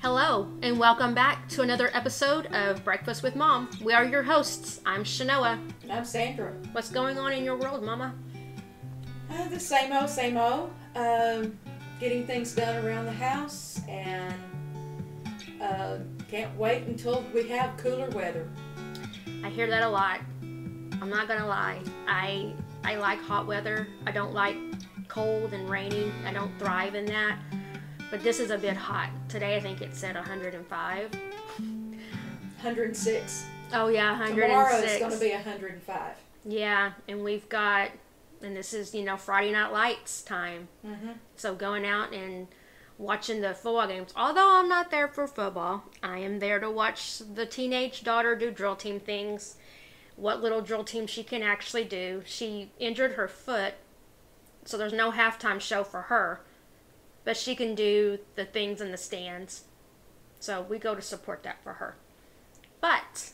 Hello, and welcome back to another episode of Breakfast with Mom. We are your hosts. I'm Shanoa. And I'm Sandra. What's going on in your world, Mama? Uh, the same old, same old. Um, getting things done around the house, and uh, can't wait until we have cooler weather. I hear that a lot. I'm not gonna lie. I I like hot weather. I don't like cold and rainy. I don't thrive in that. But this is a bit hot. Today I think it said 105. 106. Oh yeah, 106. Tomorrow it's going to be 105. Yeah, and we've got, and this is you know Friday Night Lights time. Mm-hmm. So going out and watching the football games. Although I'm not there for football, I am there to watch the teenage daughter do drill team things. What little drill team she can actually do. She injured her foot, so there's no halftime show for her, but she can do the things in the stands. So we go to support that for her. But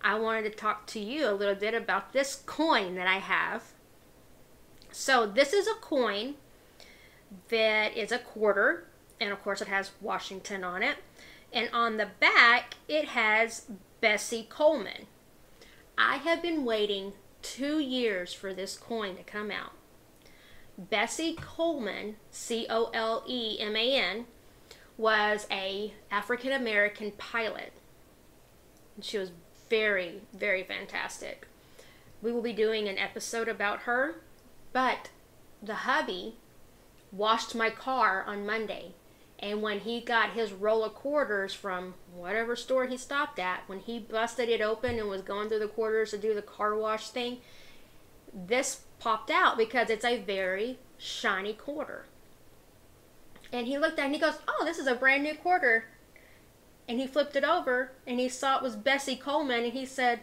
I wanted to talk to you a little bit about this coin that I have. So this is a coin that is a quarter, and of course it has Washington on it. And on the back, it has Bessie Coleman. I have been waiting two years for this coin to come out. Bessie Coleman, C O L E M A N, was a African American pilot. She was very, very fantastic. We will be doing an episode about her, but the hubby washed my car on Monday. And when he got his roll of quarters from whatever store he stopped at, when he busted it open and was going through the quarters to do the car wash thing, this popped out because it's a very shiny quarter. And he looked at it and he goes, Oh, this is a brand new quarter. And he flipped it over and he saw it was Bessie Coleman and he said,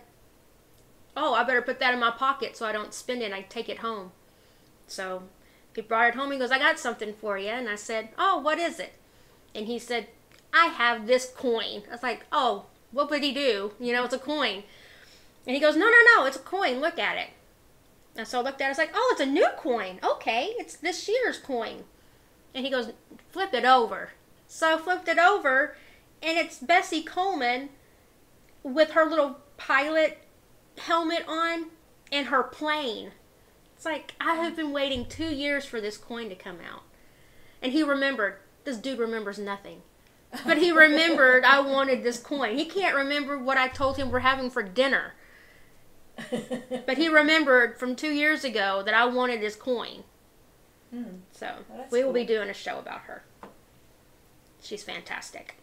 Oh, I better put that in my pocket so I don't spend it. And I take it home. So he brought it home. He goes, I got something for you. And I said, Oh, what is it? And he said, I have this coin. I was like, Oh, what would he do? You know, it's a coin. And he goes, No, no, no, it's a coin. Look at it. And so I looked at it. I was like, Oh, it's a new coin. Okay, it's this year's coin. And he goes, Flip it over. So I flipped it over, and it's Bessie Coleman with her little pilot helmet on and her plane. It's like, I have been waiting two years for this coin to come out. And he remembered. This dude remembers nothing. But he remembered I wanted this coin. He can't remember what I told him we're having for dinner. But he remembered from two years ago that I wanted his coin. Hmm. So we will be doing a show about her. She's fantastic.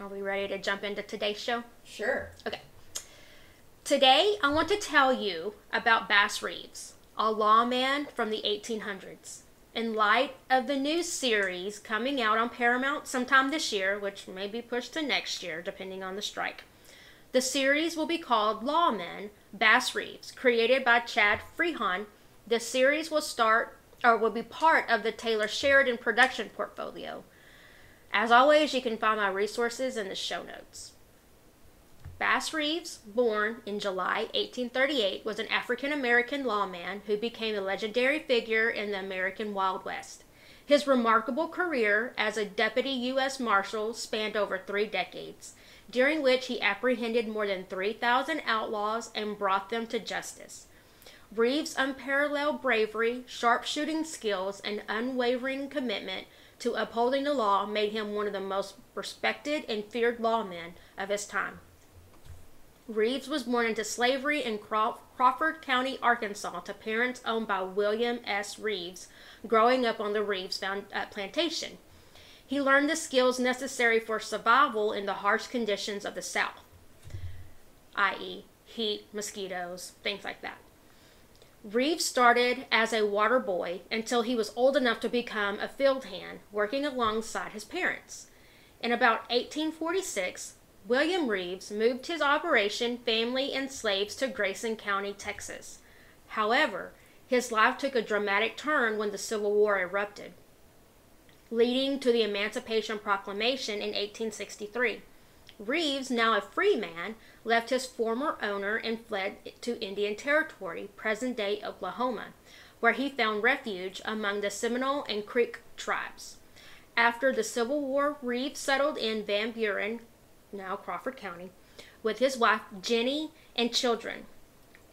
Are we ready to jump into today's show? Sure. Okay. Today, I want to tell you about Bass Reeves, a lawman from the 1800s. In light of the new series coming out on Paramount sometime this year, which may be pushed to next year depending on the strike, the series will be called Lawmen Bass Reeves, created by Chad Feehan. The series will start or will be part of the Taylor Sheridan production portfolio. As always, you can find my resources in the show notes. Bass Reeves, born in July 1838, was an African American lawman who became a legendary figure in the American Wild West. His remarkable career as a deputy U.S. Marshal spanned over three decades, during which he apprehended more than 3,000 outlaws and brought them to justice. Reeves' unparalleled bravery, sharpshooting skills, and unwavering commitment to upholding the law made him one of the most respected and feared lawmen of his time. Reeves was born into slavery in Craw- Crawford County, Arkansas, to parents owned by William S. Reeves, growing up on the Reeves found, uh, plantation. He learned the skills necessary for survival in the harsh conditions of the South, i.e., heat, mosquitoes, things like that. Reeves started as a water boy until he was old enough to become a field hand, working alongside his parents. In about 1846, William Reeves moved his operation, family, and slaves to Grayson County, Texas. However, his life took a dramatic turn when the Civil War erupted, leading to the Emancipation Proclamation in 1863. Reeves, now a free man, left his former owner and fled to Indian Territory, present day Oklahoma, where he found refuge among the Seminole and Creek tribes. After the Civil War, Reeves settled in Van Buren, now Crawford County, with his wife Jenny and children.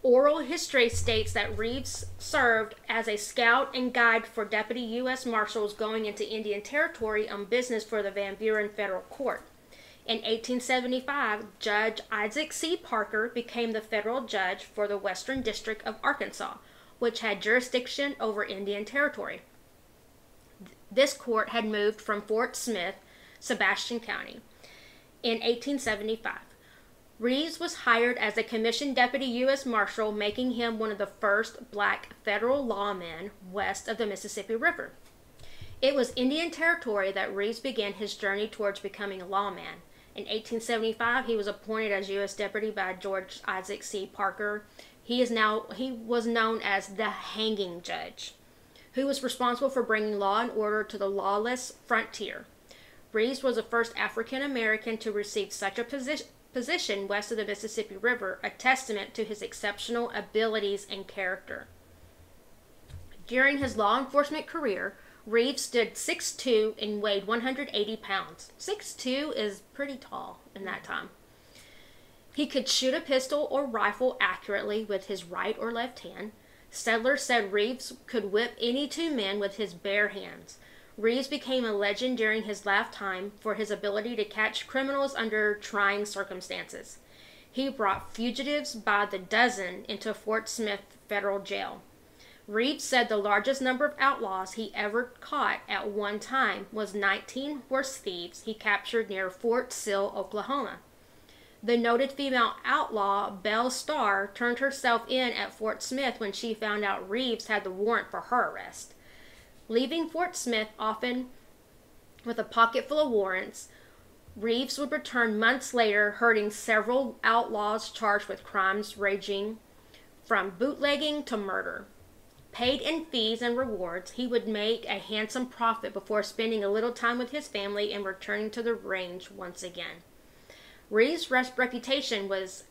Oral history states that Reeves served as a scout and guide for Deputy U.S. Marshals going into Indian Territory on business for the Van Buren Federal Court. In 1875, Judge Isaac C. Parker became the federal judge for the Western District of Arkansas, which had jurisdiction over Indian Territory. This court had moved from Fort Smith, Sebastian County, in 1875. Reeves was hired as a commissioned deputy U.S. Marshal, making him one of the first black federal lawmen west of the Mississippi River. It was Indian Territory that Reeves began his journey towards becoming a lawman. In 1875, he was appointed as U.S. deputy by Judge Isaac C. Parker. He is now he was known as the hanging judge, who was responsible for bringing law and order to the lawless frontier. Reeves was the first African American to receive such a position position west of the Mississippi River, a testament to his exceptional abilities and character. During his law enforcement career, Reeves stood 6'2 and weighed 180 pounds. 6'2 is pretty tall in that time. He could shoot a pistol or rifle accurately with his right or left hand. Settlers said Reeves could whip any two men with his bare hands. Reeves became a legend during his lifetime for his ability to catch criminals under trying circumstances. He brought fugitives by the dozen into Fort Smith Federal Jail. Reeves said the largest number of outlaws he ever caught at one time was 19 horse thieves he captured near Fort Sill, Oklahoma. The noted female outlaw, Belle Starr, turned herself in at Fort Smith when she found out Reeves had the warrant for her arrest. Leaving Fort Smith often with a pocket full of warrants, Reeves would return months later, herding several outlaws charged with crimes ranging from bootlegging to murder. Paid in fees and rewards, he would make a handsome profit before spending a little time with his family and returning to the range once again. Reeves' reputation was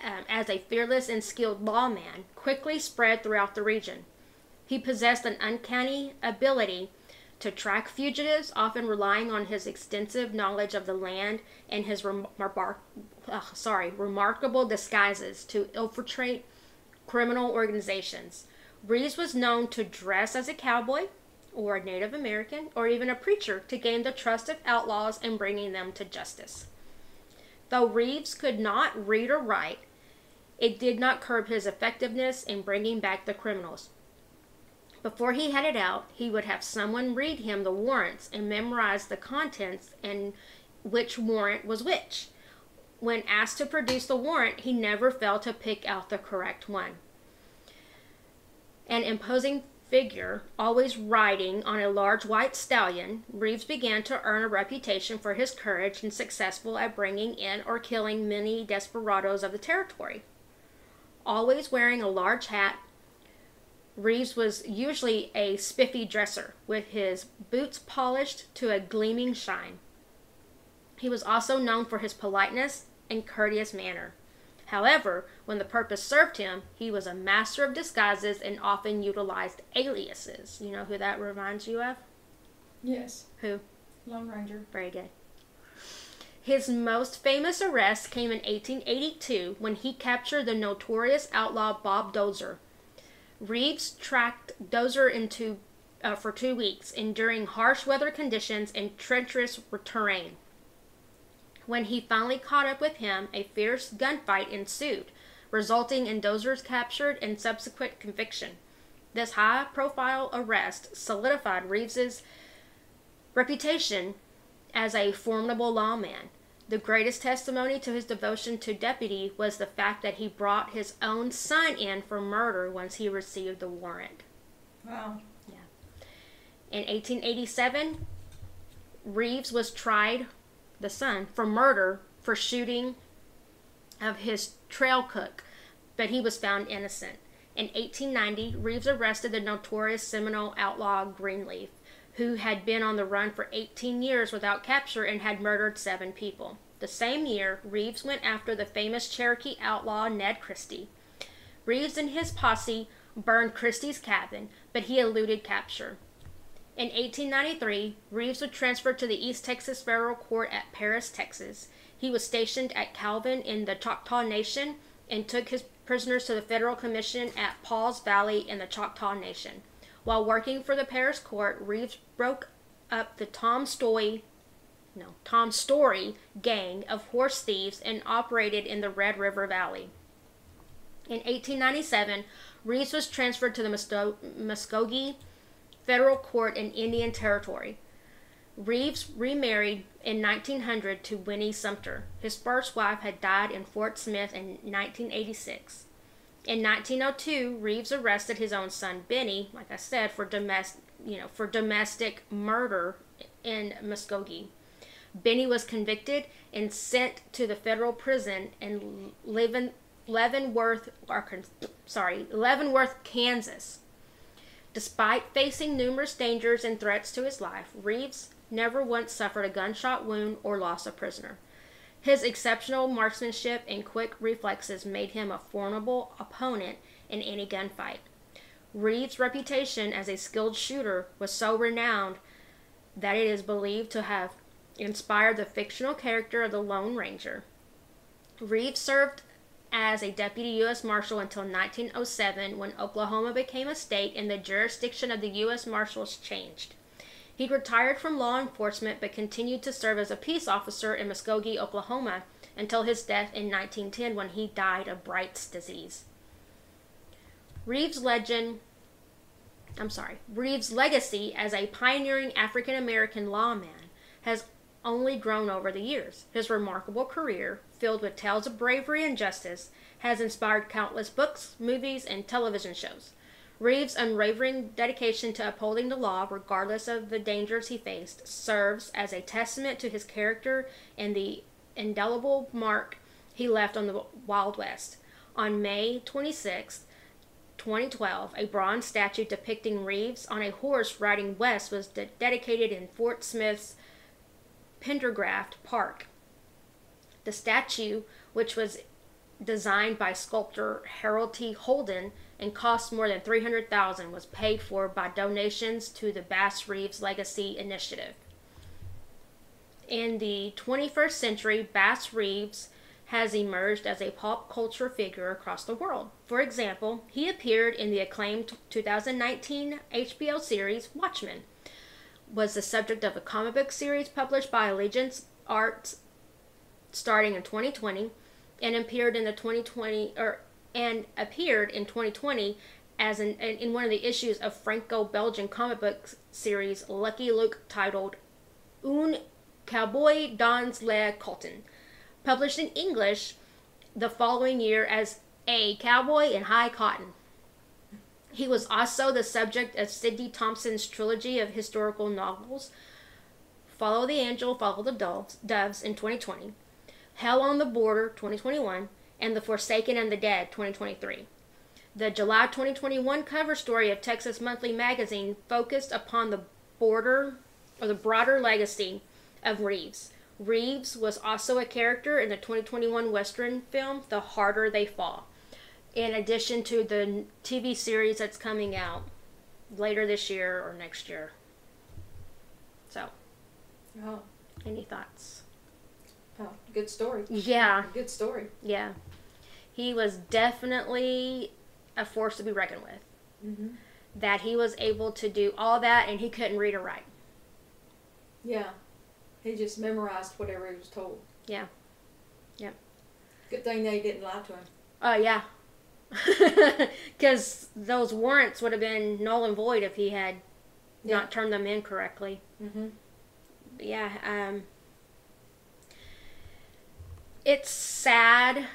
um, as a fearless and skilled lawman quickly spread throughout the region. He possessed an uncanny ability to track fugitives, often relying on his extensive knowledge of the land and his remar- uh, sorry, remarkable disguises to infiltrate criminal organizations. Reeves was known to dress as a cowboy or a Native American or even a preacher to gain the trust of outlaws and bringing them to justice. Though Reeves could not read or write, it did not curb his effectiveness in bringing back the criminals. Before he headed out, he would have someone read him the warrants and memorize the contents and which warrant was which. When asked to produce the warrant, he never failed to pick out the correct one. An imposing figure, always riding on a large white stallion, Reeves began to earn a reputation for his courage and successful at bringing in or killing many desperados of the territory. Always wearing a large hat, Reeves was usually a spiffy dresser, with his boots polished to a gleaming shine. He was also known for his politeness and courteous manner. However, when the purpose served him, he was a master of disguises and often utilized aliases. You know who that reminds you of? Yes. Who? Lone Ranger. Very good. His most famous arrest came in 1882 when he captured the notorious outlaw Bob Dozier, Reeves tracked Dozier into uh, for two weeks, enduring harsh weather conditions and treacherous terrain. When he finally caught up with him, a fierce gunfight ensued, resulting in Dozier's capture and subsequent conviction. This high profile arrest solidified Reeves's reputation as a formidable lawman. The greatest testimony to his devotion to deputy was the fact that he brought his own son in for murder once he received the warrant. Wow. Yeah. In 1887, Reeves was tried, the son, for murder for shooting of his trail cook, but he was found innocent. In 1890, Reeves arrested the notorious Seminole outlaw Greenleaf who had been on the run for 18 years without capture and had murdered seven people. The same year, Reeves went after the famous Cherokee outlaw Ned Christie. Reeves and his posse burned Christie's cabin, but he eluded capture. In 1893, Reeves was transferred to the East Texas Federal Court at Paris, Texas. He was stationed at Calvin in the Choctaw Nation and took his prisoners to the Federal Commission at Pauls Valley in the Choctaw Nation. While working for the Paris court, Reeves broke up the Tom Story, no, Tom Story gang of horse thieves and operated in the Red River Valley. In 1897, Reeves was transferred to the Muskogee Federal Court in Indian Territory. Reeves remarried in 1900 to Winnie Sumter. His first wife had died in Fort Smith in 1986. In 1902, Reeves arrested his own son Benny, like I said, for domestic, you know, for domestic murder in Muskogee. Benny was convicted and sent to the federal prison in Leaven, Leavenworth, sorry, Leavenworth, Kansas. Despite facing numerous dangers and threats to his life, Reeves never once suffered a gunshot wound or lost a prisoner. His exceptional marksmanship and quick reflexes made him a formidable opponent in any gunfight. Reeves' reputation as a skilled shooter was so renowned that it is believed to have inspired the fictional character of the Lone Ranger. Reeves served as a deputy U.S. Marshal until 1907 when Oklahoma became a state and the jurisdiction of the U.S. Marshals changed. He retired from law enforcement but continued to serve as a peace officer in Muskogee, Oklahoma, until his death in 1910 when he died of Bright's disease. Reeves' legend, I'm sorry, Reeves' legacy as a pioneering African American lawman has only grown over the years. His remarkable career, filled with tales of bravery and justice, has inspired countless books, movies, and television shows. Reeves' unwavering dedication to upholding the law, regardless of the dangers he faced, serves as a testament to his character and the indelible mark he left on the Wild West. On May 26, 2012, a bronze statue depicting Reeves on a horse riding west was de- dedicated in Fort Smith's Pendergraft Park. The statue, which was designed by sculptor Harold T. Holden, and cost more than 300,000 was paid for by donations to the Bass Reeves Legacy Initiative. In the 21st century, Bass Reeves has emerged as a pop culture figure across the world. For example, he appeared in the acclaimed 2019 HBO series Watchmen, was the subject of a comic book series published by Allegiance Arts starting in 2020 and appeared in the 2020 or and appeared in 2020 as an, in one of the issues of Franco-Belgian comic book series Lucky Luke titled Un Cowboy dans le Coton, published in English the following year as A Cowboy in High Cotton. He was also the subject of Sidney Thompson's trilogy of historical novels Follow the Angel, Follow the Doves, Doves in 2020, Hell on the Border 2021, and The Forsaken and the Dead 2023. The July 2021 cover story of Texas Monthly Magazine focused upon the border or the broader legacy of Reeves. Reeves was also a character in the 2021 Western film The Harder They Fall, in addition to the TV series that's coming out later this year or next year. So, oh. any thoughts? Oh, good story. Yeah. Good story. Yeah. He was definitely a force to be reckoned with. Mm-hmm. That he was able to do all that and he couldn't read or write. Yeah. He just memorized whatever he was told. Yeah. Yeah. Good thing they didn't lie to him. Oh, uh, yeah. Because those warrants would have been null and void if he had yeah. not turned them in correctly. Mm-hmm. Yeah. Um, it's sad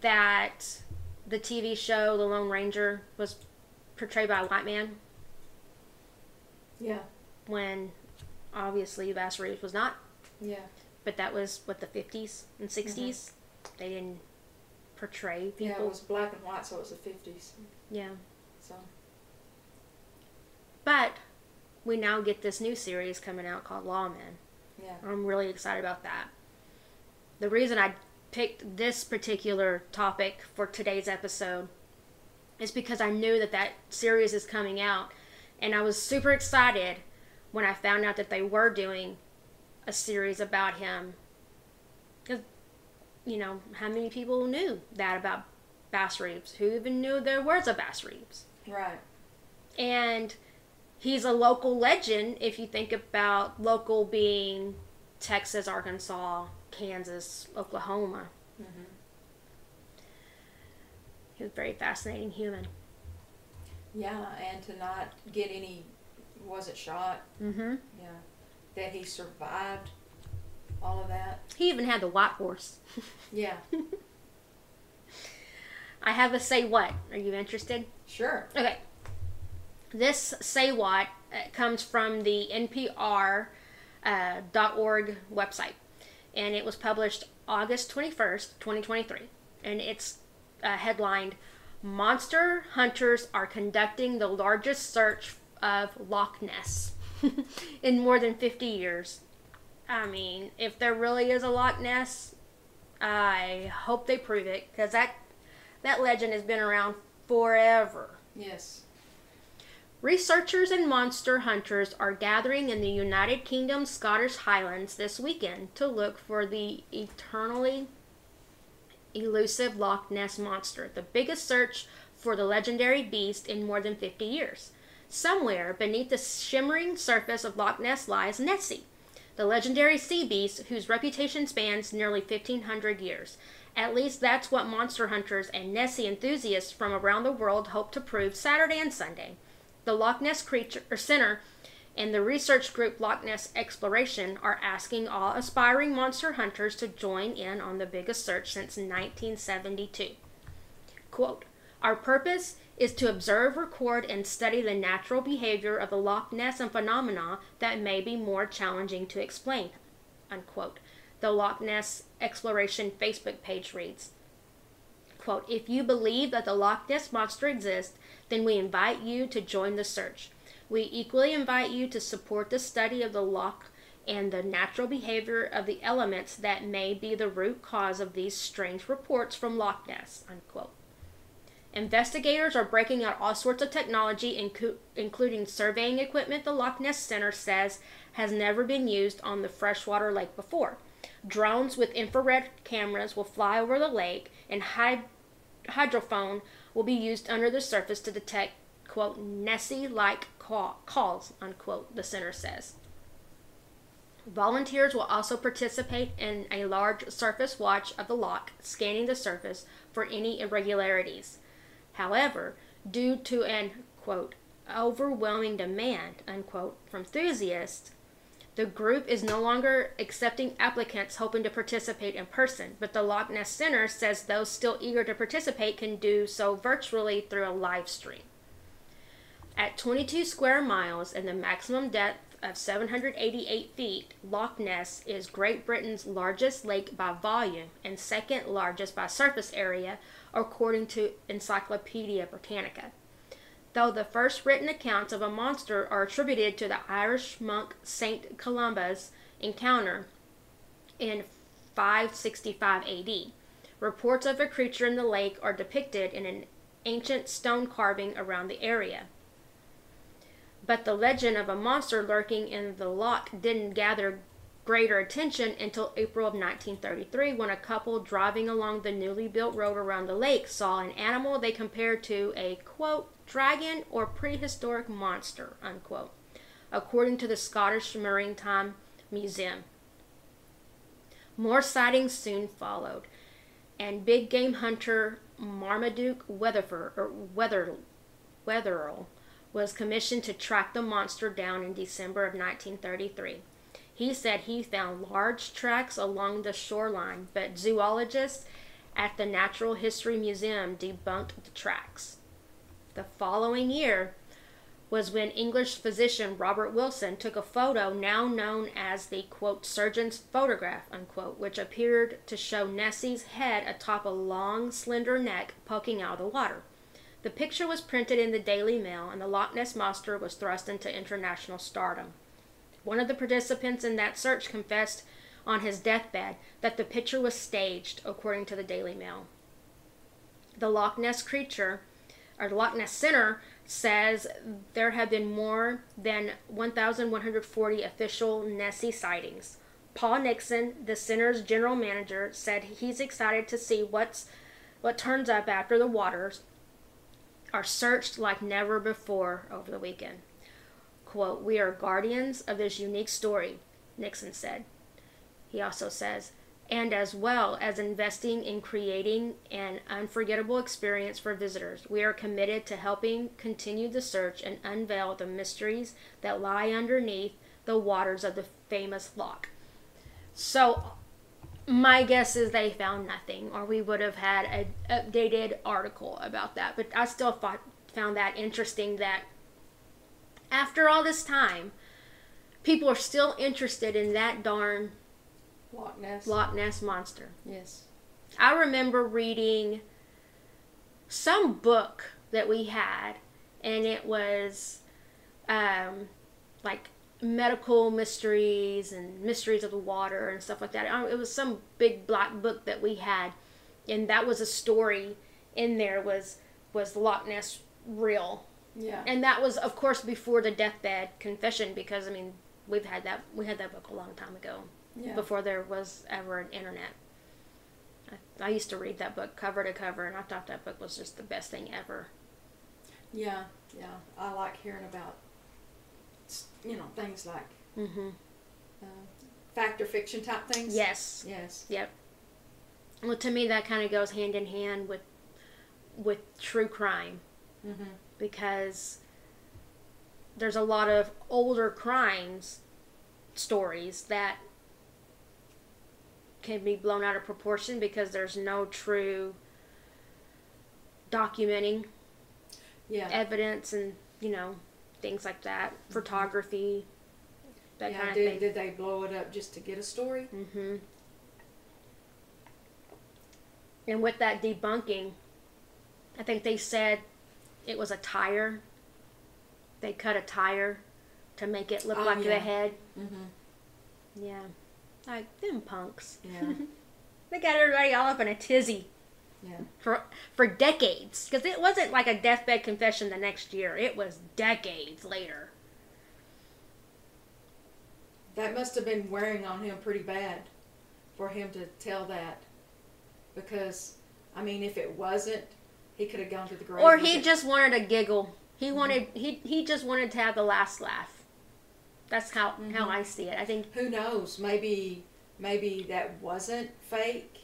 that the TV show The Lone Ranger was portrayed by a white man. Yeah. When obviously Bass Reeves was not. Yeah. But that was what the 50s and 60s. Mm-hmm. They didn't portray people. Yeah, it was black and white, so it was the 50s. Yeah. So. But we now get this new series coming out called Lawmen. Yeah. I'm really excited about that. The reason I picked this particular topic for today's episode is because I knew that that series is coming out and I was super excited when I found out that they were doing a series about him. Because, you know, how many people knew that about Bass Reeves? Who even knew there was a Bass Reeves? Right. And he's a local legend if you think about local being Texas, Arkansas, Kansas, Oklahoma. hmm He was a very fascinating human. Yeah, and to not get any, was it shot? Mm-hmm. Yeah. That he survived all of that. He even had the white horse. Yeah. I have a say what. Are you interested? Sure. Okay. This say what uh, comes from the NPR uh, .org website, and it was published August twenty first, twenty twenty three, and it's uh, headlined "Monster Hunters are conducting the largest search of Loch Ness in more than fifty years." I mean, if there really is a Loch Ness, I hope they prove it because that that legend has been around forever. Yes. Researchers and monster hunters are gathering in the United Kingdom's Scottish Highlands this weekend to look for the eternally elusive Loch Ness monster, the biggest search for the legendary beast in more than 50 years. Somewhere beneath the shimmering surface of Loch Ness lies Nessie, the legendary sea beast whose reputation spans nearly 1500 years. At least that's what monster hunters and Nessie enthusiasts from around the world hope to prove Saturday and Sunday the Loch Ness Creature Center and the research group Loch Ness Exploration are asking all aspiring monster hunters to join in on the biggest search since 1972. Quote, Our purpose is to observe, record, and study the natural behavior of the Loch Ness and phenomena that may be more challenging to explain. Unquote. The Loch Ness Exploration Facebook page reads, quote, If you believe that the Loch Ness Monster exists, then we invite you to join the search. We equally invite you to support the study of the loch and the natural behavior of the elements that may be the root cause of these strange reports from Loch Ness. Unquote. Investigators are breaking out all sorts of technology, including surveying equipment the Loch Ness Center says has never been used on the freshwater lake before. Drones with infrared cameras will fly over the lake, and hyd- hydrophone will be used under the surface to detect, quote, Nessie like call- calls, unquote, the center says. Volunteers will also participate in a large surface watch of the loch, scanning the surface for any irregularities. However, due to an, quote, overwhelming demand, unquote, from enthusiasts, the group is no longer accepting applicants hoping to participate in person, but the Loch Ness Center says those still eager to participate can do so virtually through a live stream. At 22 square miles and the maximum depth of 788 feet, Loch Ness is Great Britain's largest lake by volume and second largest by surface area, according to Encyclopedia Britannica though the first written accounts of a monster are attributed to the Irish monk Saint Columba's encounter in 565 AD. Reports of a creature in the lake are depicted in an ancient stone carving around the area. But the legend of a monster lurking in the loch didn't gather greater attention until April of 1933 when a couple driving along the newly built road around the lake saw an animal they compared to a quote dragon or prehistoric monster unquote according to the Scottish Maritime Museum. More sightings soon followed, and big game hunter Marmaduke Weatherford or er, Weather Wetherell was commissioned to track the monster down in December of 1933. He said he found large tracks along the shoreline, but zoologists at the Natural History Museum debunked the tracks. The following year was when English physician Robert Wilson took a photo now known as the quote surgeon's photograph unquote, which appeared to show Nessie's head atop a long, slender neck poking out of the water. The picture was printed in the Daily Mail, and the Loch Ness monster was thrust into international stardom. One of the participants in that search confessed on his deathbed that the picture was staged, according to the Daily Mail. The Loch Ness creature, or Loch Ness Center, says there have been more than 1,140 official Nessie sightings. Paul Nixon, the center's general manager, said he's excited to see what's what turns up after the waters are searched like never before over the weekend. Quote, We are guardians of this unique story, Nixon said. He also says, and as well as investing in creating an unforgettable experience for visitors. We are committed to helping continue the search and unveil the mysteries that lie underneath the waters of the famous loch. So, my guess is they found nothing, or we would have had an updated article about that. But I still thought, found that interesting that after all this time, people are still interested in that darn Loch Ness. Loch Ness monster. Yes. I remember reading some book that we had, and it was um, like medical mysteries and mysteries of the water and stuff like that. It was some big black book that we had, and that was a story in there was was Loch Ness real, Yeah. and that was of course before the deathbed confession because I mean we've had that we had that book a long time ago yeah. before there was ever an internet. I, I used to read that book cover to cover, and I thought that book was just the best thing ever. Yeah. Yeah. I like hearing about, you know, things like Mm-hmm. uh, fact or fiction type things. Yes. Yes. Yep. Well, to me, that kind of goes hand in hand with with true crime Mm-hmm. because there's a lot of older crimes stories that can be blown out of proportion because there's no true documenting Yeah. evidence and you know things like that photography that yeah. kind of did, thing did they blow it up just to get a story? Mm-hmm. and with that debunking i think they said it was a tire they cut a tire to make it look Oh, like the head Mm-hmm. yeah like them punks Yeah. they got everybody all up in a tizzy Yeah. for for decades because it wasn't like a deathbed confession the next year it was decades later That must have been wearing on him pretty bad for him to tell that. Because, I mean, if it wasn't, he could have gone to the grave. or with he it. just wanted a giggle he mm-hmm. wanted he he just wanted to have the last laugh that's how how Mhm. i see it i think Who knows? Maybe, maybe that wasn't fake.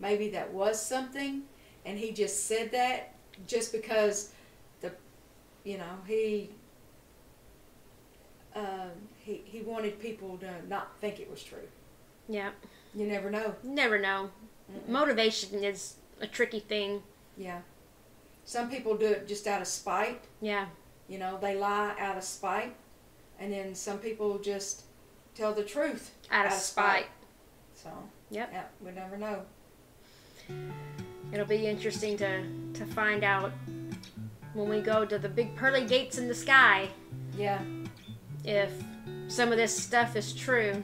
Maybe that was something, and he just said that just because the, you know, he. Um, he, he wanted people to not think it was true. yeah You never know. never know Mm-mm. motivation is a tricky thing Yeah. Some people do it just out of spite. yeah You know, they lie out of spite, and then some people just tell the truth out of spite So, Yep. yeah, we never know. it'll be interesting to to find out when we go to the big pearly gates in the sky Yeah, if some of this stuff is true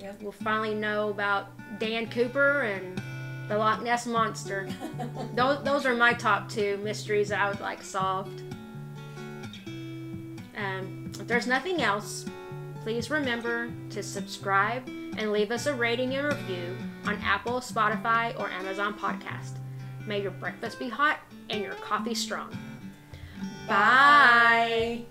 Yeah. we'll finally know about dan cooper and the loch ness monster those, those are my top two mysteries that I would like solved. Um, if there's nothing else, please remember to subscribe and leave us a rating and review on Apple, Spotify, or Amazon Podcast. May your breakfast be hot and your coffee strong. Bye.